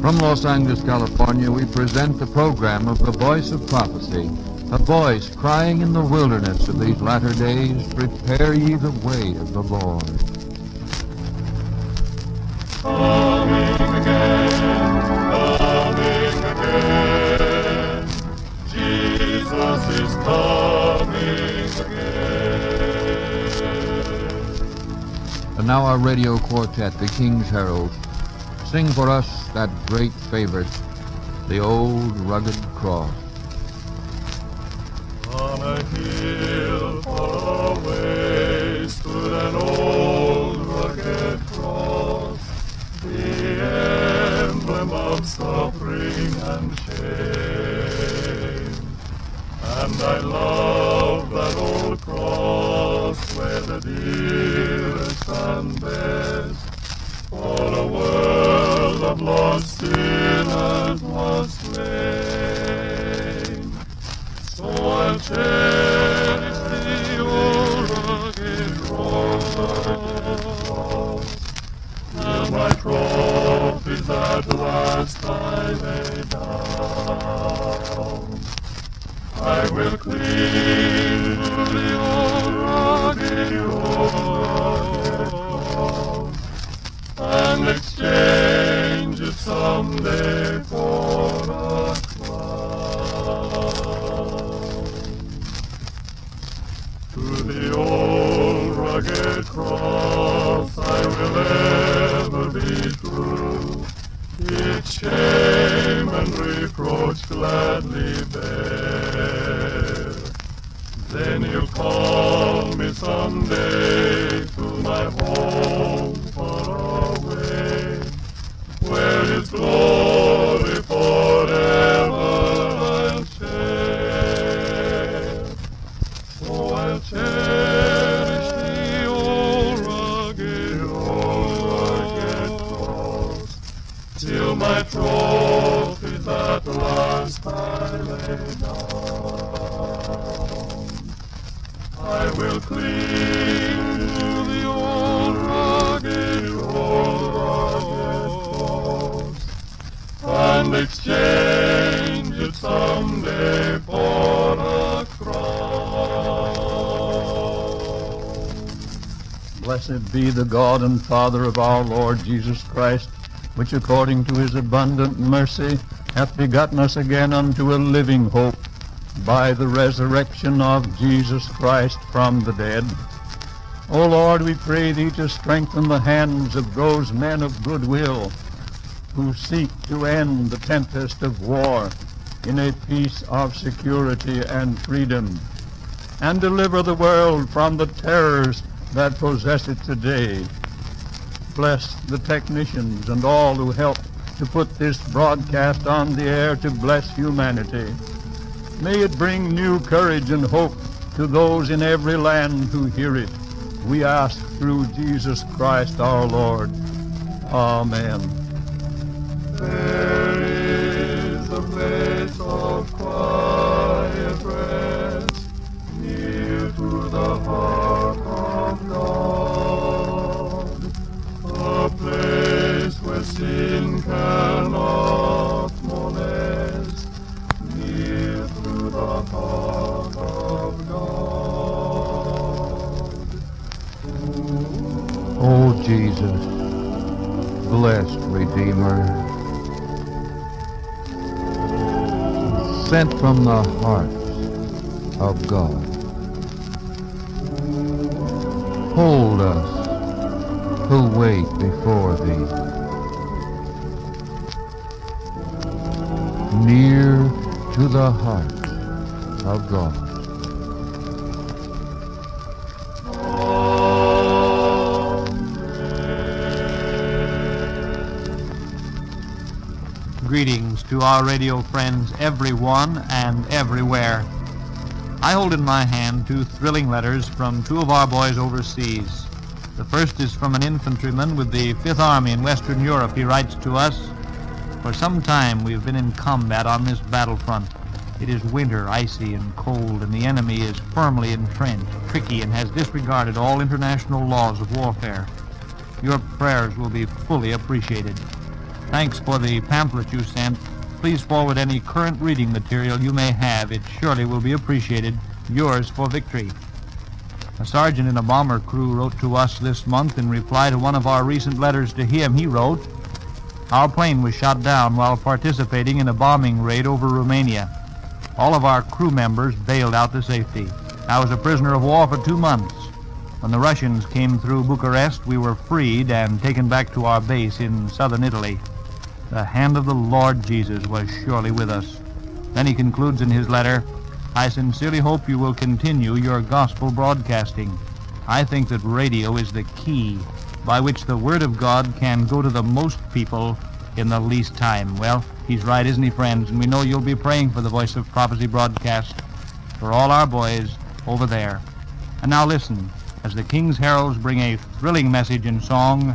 From Los Angeles, California, we present the program of the Voice of Prophecy, a voice crying in the wilderness of these latter days, Prepare ye the way of the Lord. And now our radio quartet, the King's Herald, sing for us that great favorite, the old rugged cross. On a hill far away stood an old rugged cross, the emblem of suffering and shame. And I love that old cross where the dearest and best of lost sinners was slain. So I'll cherish the old rugged cross till my trophies at last I lay down. I will cling to the old rugged cross someday for a crown. To the old rugged cross I will ever be true. Its shame and reproach gladly bear. Blessed be the God and Father of our Lord Jesus Christ, which according to his abundant mercy hath begotten us again unto a living hope by the resurrection of Jesus Christ from the dead. O Lord, we pray thee to strengthen the hands of those men of goodwill who seek to end the tempest of war in a peace of security and freedom, and deliver the world from the terrors that possess it today. Bless the technicians and all who help to put this broadcast on the air to bless humanity. May it bring new courage and hope to those in every land who hear it. We ask through Jesus Christ our Lord. Amen. There is a place of quiet sent from the heart of God. Hold us who wait before thee. Near to the heart of God. Greetings to our radio friends, everyone and everywhere. I hold in my hand two thrilling letters from two of our boys overseas. The first is from an infantryman with the Fifth Army in Western Europe. He writes to us, For some time we've been in combat on this battlefront. It is winter, icy and cold, and the enemy is firmly entrenched, tricky, and has disregarded all international laws of warfare. Your prayers will be fully appreciated. Thanks for the pamphlet you sent. Please forward any current reading material you may have. It surely will be appreciated. Yours for victory. A sergeant in a bomber crew wrote to us this month in reply to one of our recent letters to him. He wrote, Our plane was shot down while participating in a bombing raid over Romania. All of our crew members bailed out to safety. I was a prisoner of war for two months. When the Russians came through Bucharest, we were freed and taken back to our base in southern Italy. The hand of the Lord Jesus was surely with us. Then he concludes in his letter, I sincerely hope you will continue your gospel broadcasting. I think that radio is the key by which the Word of God can go to the most people in the least time. Well, he's right, isn't he, friends? And we know you'll be praying for the Voice of Prophecy broadcast for all our boys over there. And now listen as the King's Heralds bring a thrilling message in song,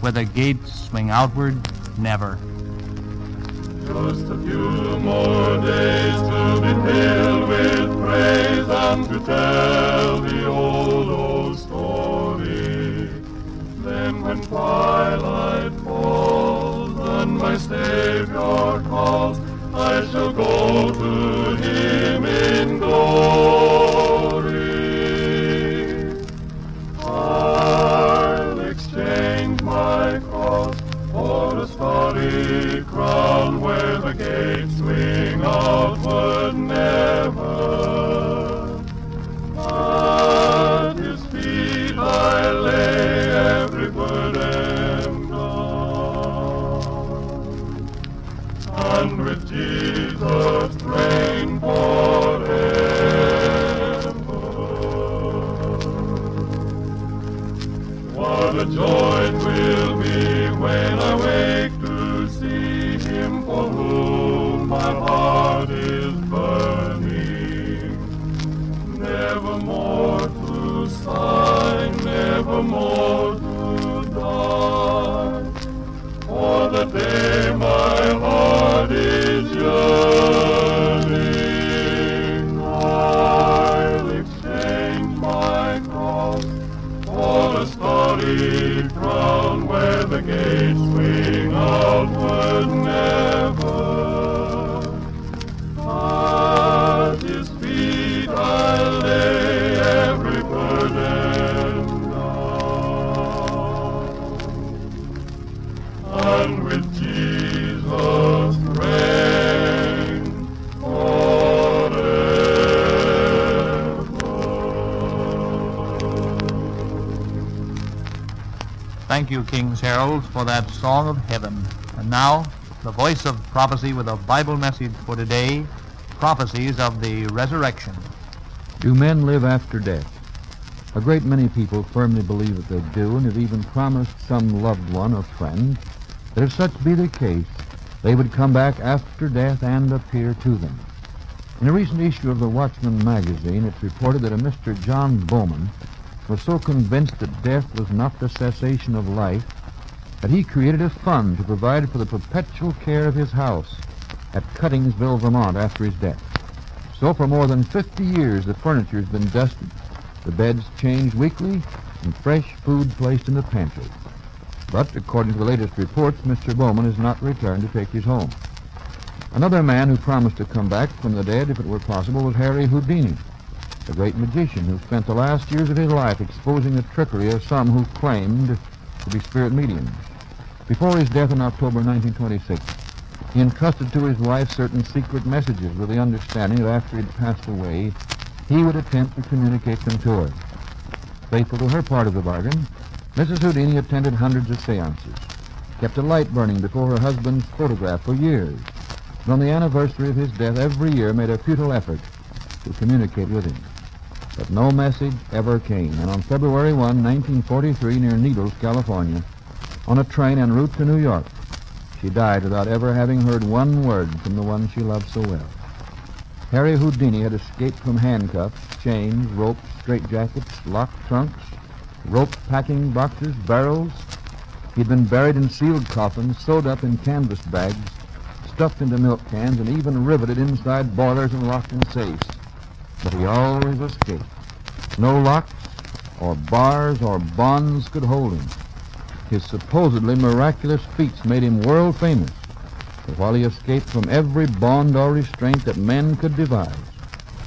Where the Gates Swing Outward Never. Just a few more days to be filled with praise and to tell the old, old story. Then when twilight falls and my Savior calls, I shall go to King's Heralds, for that song of heaven. And now, the voice of prophecy with a Bible message for today prophecies of the resurrection. Do men live after death? A great many people firmly believe that they do and have even promised some loved one or friend that if such be the case, they would come back after death and appear to them. In a recent issue of the Watchman magazine, it's reported that a Mr. John Bowman was so convinced that death was not the cessation of life that he created a fund to provide for the perpetual care of his house at Cuttingsville, Vermont after his death. So for more than 50 years, the furniture has been dusted, the beds changed weekly, and fresh food placed in the pantry. But according to the latest reports, Mr. Bowman has not returned to take his home. Another man who promised to come back from the dead if it were possible was Harry Houdini, the great magician who spent the last years of his life exposing the trickery of some who claimed to be spirit mediums. Before his death in October 1926, he entrusted to his wife certain secret messages with the understanding that after he'd passed away, he would attempt to communicate them to her. Faithful to her part of the bargain, Mrs. Houdini attended hundreds of seances, kept a light burning before her husband's photograph for years, and on the anniversary of his death every year made a futile effort to communicate with him. But no message ever came, and on February 1, 1943, near Needles, California, on a train en route to New York, she died without ever having heard one word from the one she loved so well. Harry Houdini had escaped from handcuffs, chains, ropes, straitjackets, locked trunks, rope packing boxes, barrels. He'd been buried in sealed coffins, sewed up in canvas bags, stuffed into milk cans, and even riveted inside boilers and locked in safes. But he always escaped. No locks or bars or bonds could hold him. His supposedly miraculous feats made him world famous. But while he escaped from every bond or restraint that men could devise,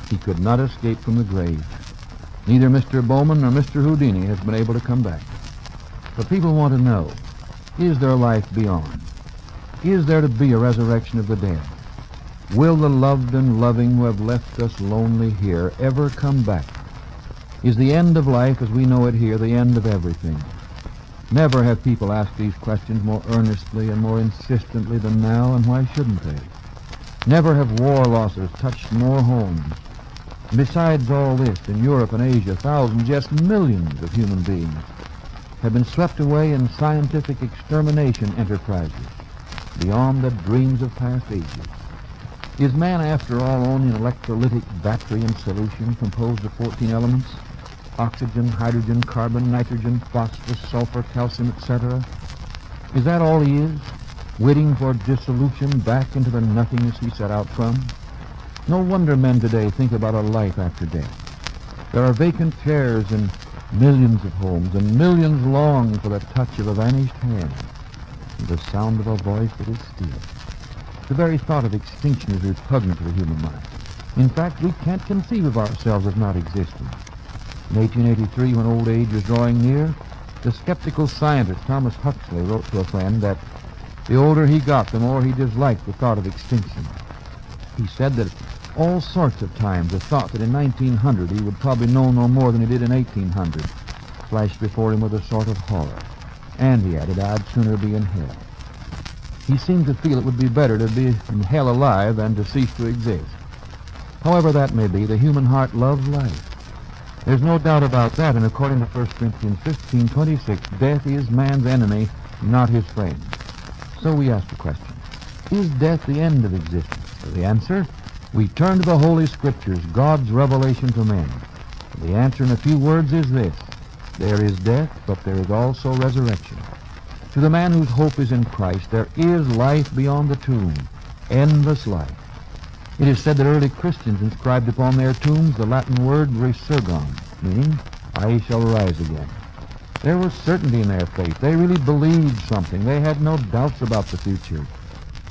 he could not escape from the grave. Neither Mr. Bowman nor Mr. Houdini has been able to come back. But people want to know, is there life beyond? Is there to be a resurrection of the dead? Will the loved and loving who have left us lonely here ever come back? Is the end of life as we know it here the end of everything? Never have people asked these questions more earnestly and more insistently than now, and why shouldn't they? Never have war losses touched more homes. Besides all this, in Europe and Asia, thousands, yes, millions of human beings have been swept away in scientific extermination enterprises beyond the dreams of past ages. Is man, after all, only an electrolytic battery in solution composed of 14 elements? Oxygen, hydrogen, carbon, nitrogen, phosphorus, sulfur, calcium, etc.? Is that all he is? Waiting for dissolution back into the nothingness he set out from? No wonder men today think about a life after death. There are vacant chairs in millions of homes, and millions long for the touch of a vanished hand and the sound of a voice that is still. The very thought of extinction is repugnant to the human mind. In fact, we can't conceive of ourselves as not existing. In 1883, when old age was drawing near, the skeptical scientist Thomas Huxley wrote to a friend that the older he got, the more he disliked the thought of extinction. He said that all sorts of times the thought that in 1900 he would probably know no more than he did in 1800 flashed before him with a sort of horror. And, he added, I'd sooner be in hell. He seemed to feel it would be better to be in hell alive than to cease to exist. However that may be, the human heart loves life. There's no doubt about that, and according to 1 Corinthians 15:26, death is man's enemy, not his friend. So we ask the question, is death the end of existence? For the answer, we turn to the Holy Scriptures, God's revelation to men. The answer in a few words is this. There is death, but there is also resurrection. To the man whose hope is in Christ, there is life beyond the tomb, endless life. It is said that early Christians inscribed upon their tombs the Latin word resurgam, meaning, I shall rise again. There was certainty in their faith. They really believed something. They had no doubts about the future.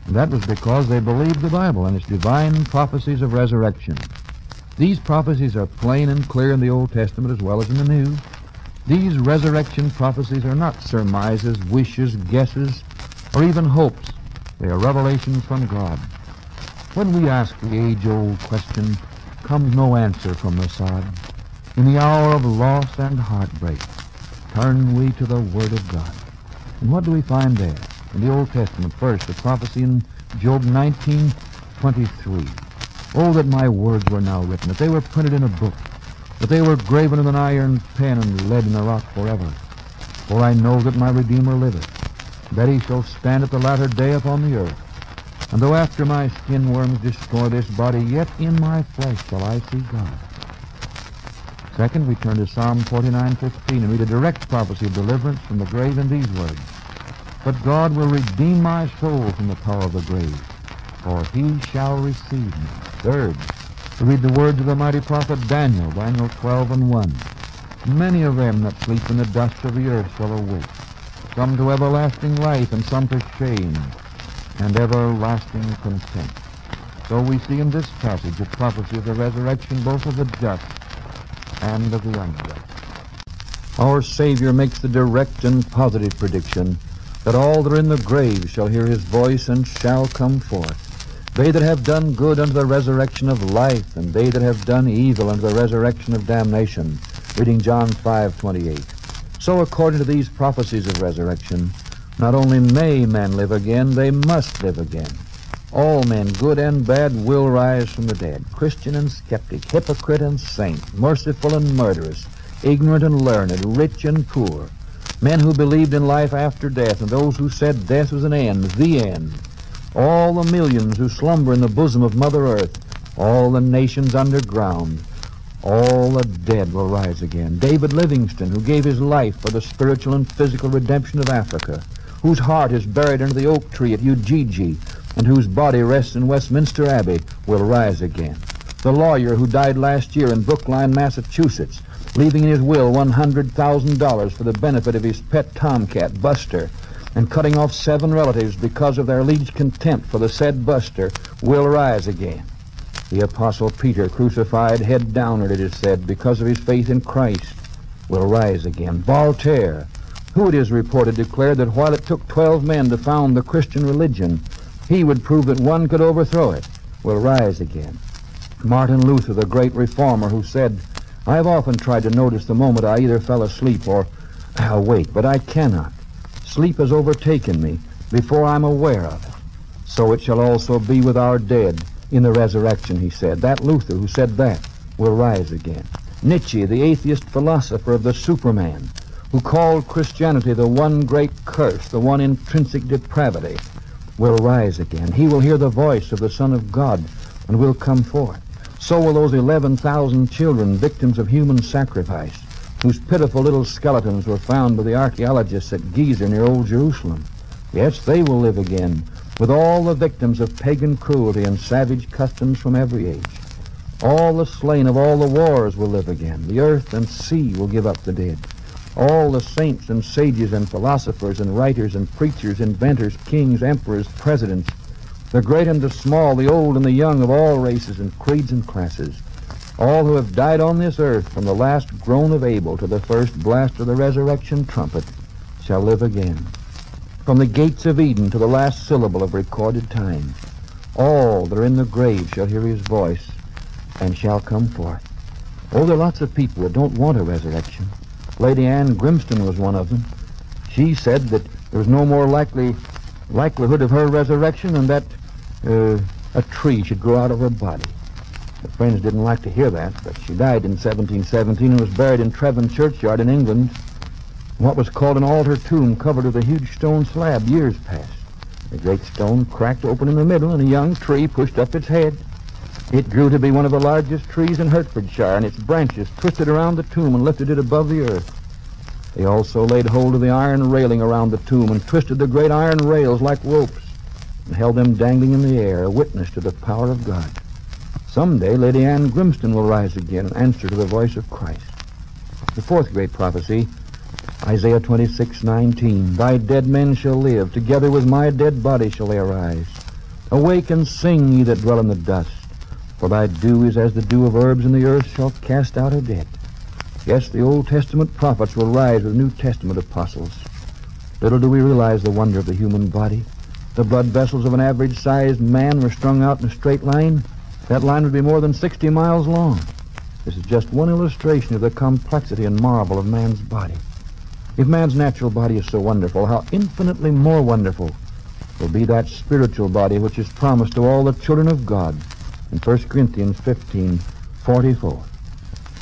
And that was because they believed the Bible and its divine prophecies of resurrection. These prophecies are plain and clear in the Old Testament as well as in the New. These resurrection prophecies are not surmises, wishes, guesses, or even hopes. They are revelations from God. When we ask the age-old question, comes no answer from the sod. In the hour of loss and heartbreak, turn we to the Word of God. And what do we find there? In the Old Testament, first, the prophecy in Job 19:23. Oh, that my words were now written, that they were printed in a book, that they were graven in an iron pen and lead in the rock forever. For I know that my Redeemer liveth, that he shall stand at the latter day upon the earth. And though after my skin worms destroy this body, yet in my flesh shall I see God. Second, we turn to Psalm 49:15 and read a direct prophecy of deliverance from the grave in these words. But God will redeem my soul from the power of the grave, for he shall receive me. Third, we read the words of the mighty prophet Daniel, Daniel 12 and 1. Many of them that sleep in the dust of the earth shall awake, some to everlasting life and some to shame and everlasting contempt. So we see in this passage a prophecy of the resurrection both of the just and of the unjust. Our Savior makes the direct and positive prediction that all that are in the grave shall hear his voice and shall come forth. They that have done good unto the resurrection of life, and they that have done evil unto the resurrection of damnation. Reading John 5:28. So according to these prophecies of resurrection, not only may men live again, they must live again. All men, good and bad, will rise from the dead. Christian and skeptic, hypocrite and saint, merciful and murderous, ignorant and learned, rich and poor. Men who believed in life after death, and those who said death was an end, the end. All the millions who slumber in the bosom of Mother Earth, all the nations underground, all the dead will rise again. David Livingstone, who gave his life for the spiritual and physical redemption of Africa, whose heart is buried under the oak tree at Ujiji, and whose body rests in Westminster Abbey, will rise again. The lawyer who died last year in Brookline, Massachusetts, leaving in his will $100,000 for the benefit of his pet tomcat, Buster, and cutting off seven relatives because of their alleged contempt for the said Buster, will rise again. The Apostle Peter, crucified head downward, it is said, because of his faith in Christ, will rise again. Voltaire, who it is reported declared that while it took 12 men to found the Christian religion, he would prove that one could overthrow it, will rise again. Martin Luther, the great reformer, who said, I have often tried to notice the moment I either fell asleep or awake, but I cannot. Sleep has overtaken me before I'm aware of it. So it shall also be with our dead in the resurrection, he said. That Luther who said that will rise again. Nietzsche, the atheist philosopher of the Superman, who called Christianity the one great curse, the one intrinsic depravity, will rise again. He will hear the voice of the Son of God and will come forth. So will those 11,000 children, victims of human sacrifice, whose pitiful little skeletons were found by the archaeologists at Gezer near Old Jerusalem. Yes, they will live again with all the victims of pagan cruelty and savage customs from every age. All the slain of all the wars will live again. The earth and sea will give up the dead. All the saints and sages and philosophers and writers and preachers, inventors, kings, emperors, presidents, the great and the small, the old and the young of all races and creeds and classes, all who have died on this earth from the last groan of Abel to the first blast of the resurrection trumpet shall live again. From the gates of Eden to the last syllable of recorded time, all that are in the grave shall hear his voice and shall come forth. Oh, there are lots of people that don't want a resurrection. Lady Anne Grimston was one of them. She said that there was no more likely likelihood of her resurrection than that uh, a tree should grow out of her body. Her friends didn't like to hear that, but she died in 1717 and was buried in Tewin churchyard in England what was called an altar tomb covered with a huge stone slab years past. The great stone cracked open in the middle, and a young tree pushed up its head. It grew to be one of the largest trees in Hertfordshire, and its branches twisted around the tomb and lifted it above the earth. They also laid hold of the iron railing around the tomb and twisted the great iron rails like ropes and held them dangling in the air, a witness to the power of God. Someday Lady Anne Grimston will rise again and answer to the voice of Christ. The fourth great prophecy Isaiah 26:19. Thy dead men shall live, together with my dead body shall they arise. Awake and sing, ye that dwell in the dust, for thy dew is as the dew of herbs, and the earth shall cast out her dead. Yes, the Old Testament prophets will rise with New Testament apostles. Little do we realize the wonder of the human body. The blood vessels of an average-sized man were strung out in a straight line. That line would be more than 60 miles long. This is just one illustration of the complexity and marvel of man's body. If man's natural body is so wonderful, how infinitely more wonderful will be that spiritual body which is promised to all the children of God in 1 Corinthians 15, 44.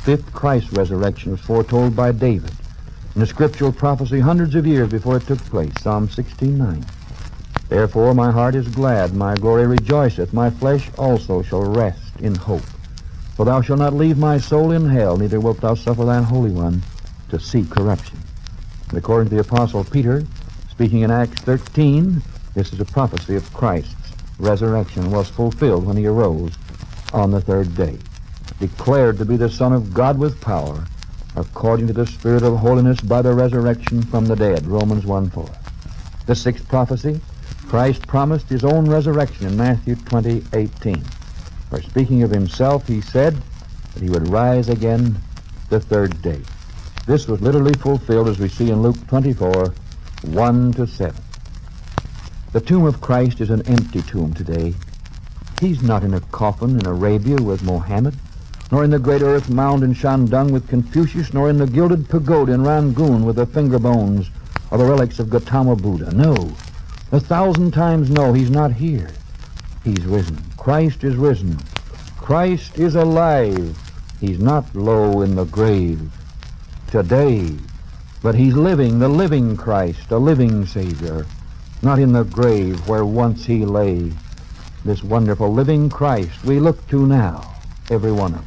Fifth Christ's resurrection was foretold by David in a scriptural prophecy hundreds of years before it took place, Psalm 16:9. Therefore my heart is glad, my glory rejoiceth, my flesh also shall rest in hope. For thou shalt not leave my soul in hell, neither wilt thou suffer thine Holy One to see corruption. And according to the Apostle Peter, speaking in Acts 13, this is a prophecy of Christ's resurrection was fulfilled when he arose on the third day, declared to be the Son of God with power, according to the Spirit of holiness by the resurrection from the dead, Romans 1 4. The sixth prophecy, Christ promised his own resurrection in Matthew 20, 18. For speaking of himself, he said that he would rise again the third day. This was literally fulfilled as we see in Luke 24, 1 to 7. The tomb of Christ is an empty tomb today. He's not in a coffin in Arabia with Mohammed, nor in the great earth mound in Shandong with Confucius, nor in the gilded pagoda in Rangoon with the finger bones or the relics of Gautama Buddha. No, a thousand times no, he's not here. He's risen. Christ is risen. Christ is alive. He's not low in the grave today. But he's living, the living Christ, a living Savior, not in the grave where once he lay. This wonderful living Christ we look to now, every one of us.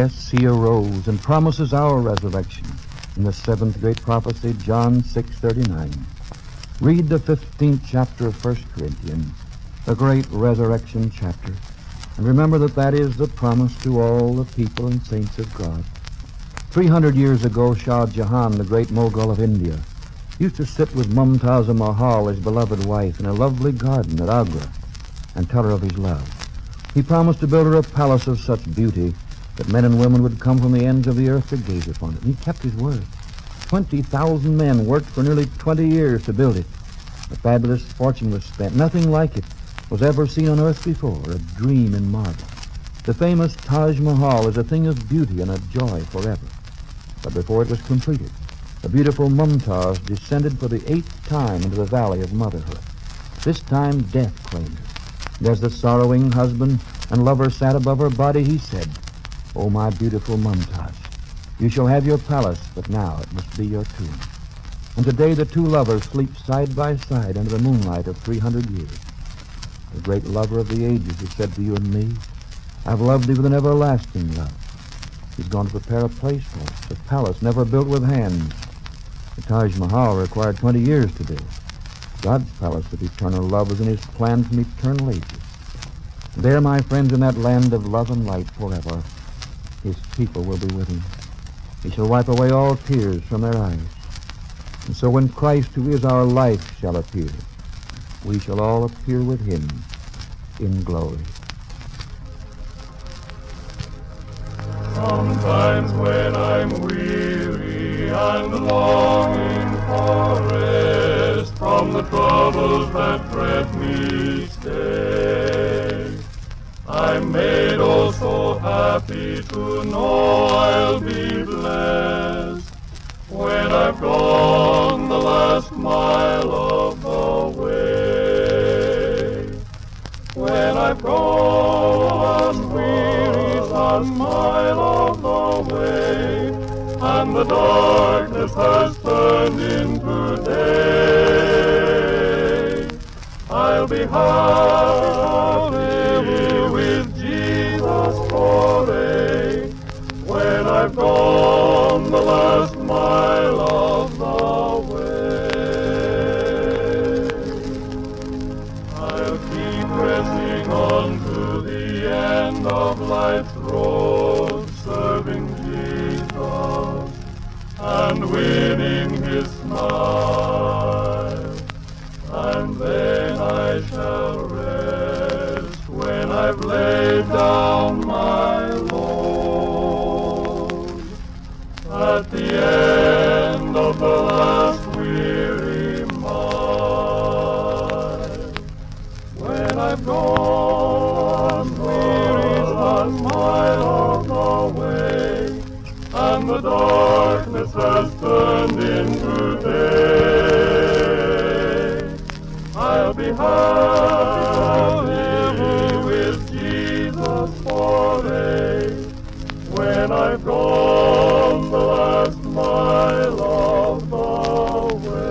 Yes, he arose and promises our resurrection in the seventh great prophecy, John 6:39. Read the 15th chapter of 1 Corinthians, the great resurrection chapter, and remember that that is the promise to all the people and saints of God. 300 years ago, Shah Jahan, the great mogul of India, used to sit with Mumtaz Mahal, his beloved wife, in a lovely garden at Agra and tell her of his love. He promised to build her a palace of such beauty that men and women would come from the ends of the earth to gaze upon it. And he kept his word. 20,000 men worked for nearly 20 years to build it. A fabulous fortune was spent. Nothing like it was ever seen on earth before, a dream in marble. The famous Taj Mahal is a thing of beauty and a joy forever. But before it was completed, the beautiful Mumtaz descended for the eighth time into the valley of motherhood. This time death claimed her. And as the sorrowing husband and lover sat above her body, he said, O my beautiful Mumtaz, you shall have your palace, but now it must be your tomb. And today the two lovers sleep side by side under the moonlight of 300 years. The great lover of the ages has said to you and me, I've loved thee with an everlasting love. He's gone to prepare a place for us, a palace never built with hands. The Taj Mahal required 20 years to build. God's palace of eternal love is in his plan from eternal ages. There, my friends, in that land of love and light forever, his people will be with him. He shall wipe away all tears from their eyes. And so when Christ, who is our life, shall appear, we shall all appear with him in glory. Sometimes when I'm weary and longing for rest from the troubles that fret me stay, made oh happy to know I'll be blessed. When I've gone the last mile of the way. When I've gone weary last mile of the way, and the darkness has turned into day, I'll be happy with Aye. When I've gone the last mile of when I've gone the last mile of the way.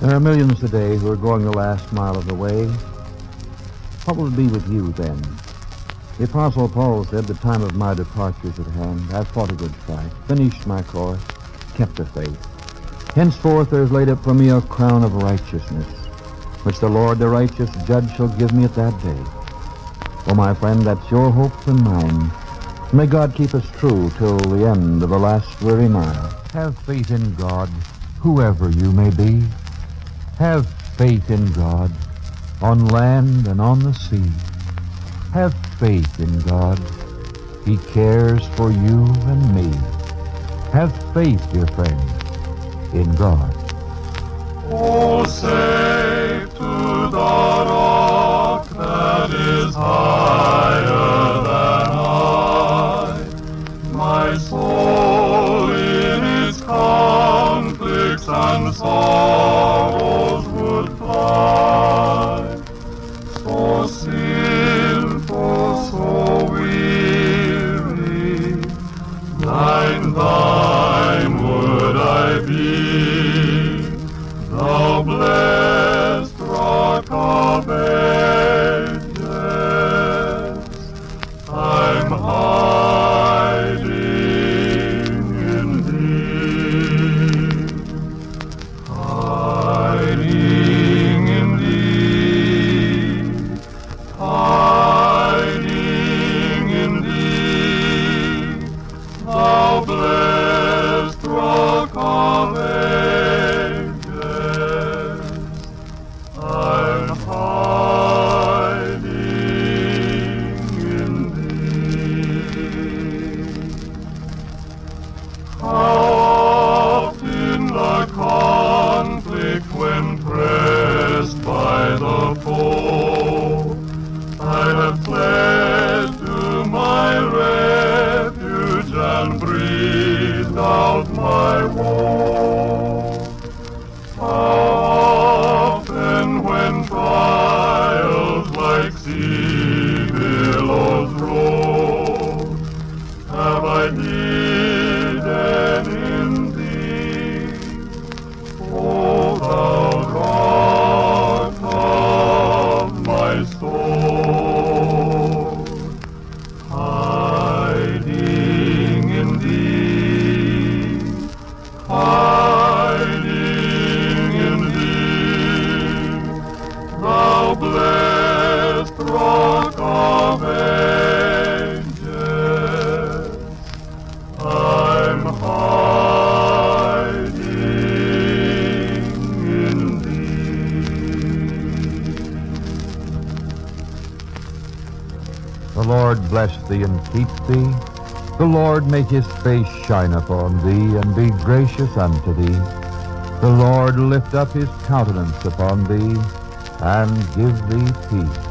There are millions today who are going the last mile of the way. What will it be with you then? The Apostle Paul said, The time of my departure is at hand. I've fought a good fight, finished my course, kept the faith. Henceforth there is laid up for me a crown of righteousness, which the Lord, the righteous judge, shall give me at that day. Well, my friend, that's your hopes and mine. May God keep us true till the end of the last weary mile. Have faith in God, whoever you may be. Have faith in God, on land and on the sea. Have faith in God. He cares for you and me. Have faith, dear friend, in God. Oh, say keep thee. The Lord make his face shine upon thee, and be gracious unto thee. The Lord lift up his countenance upon thee, and give thee peace.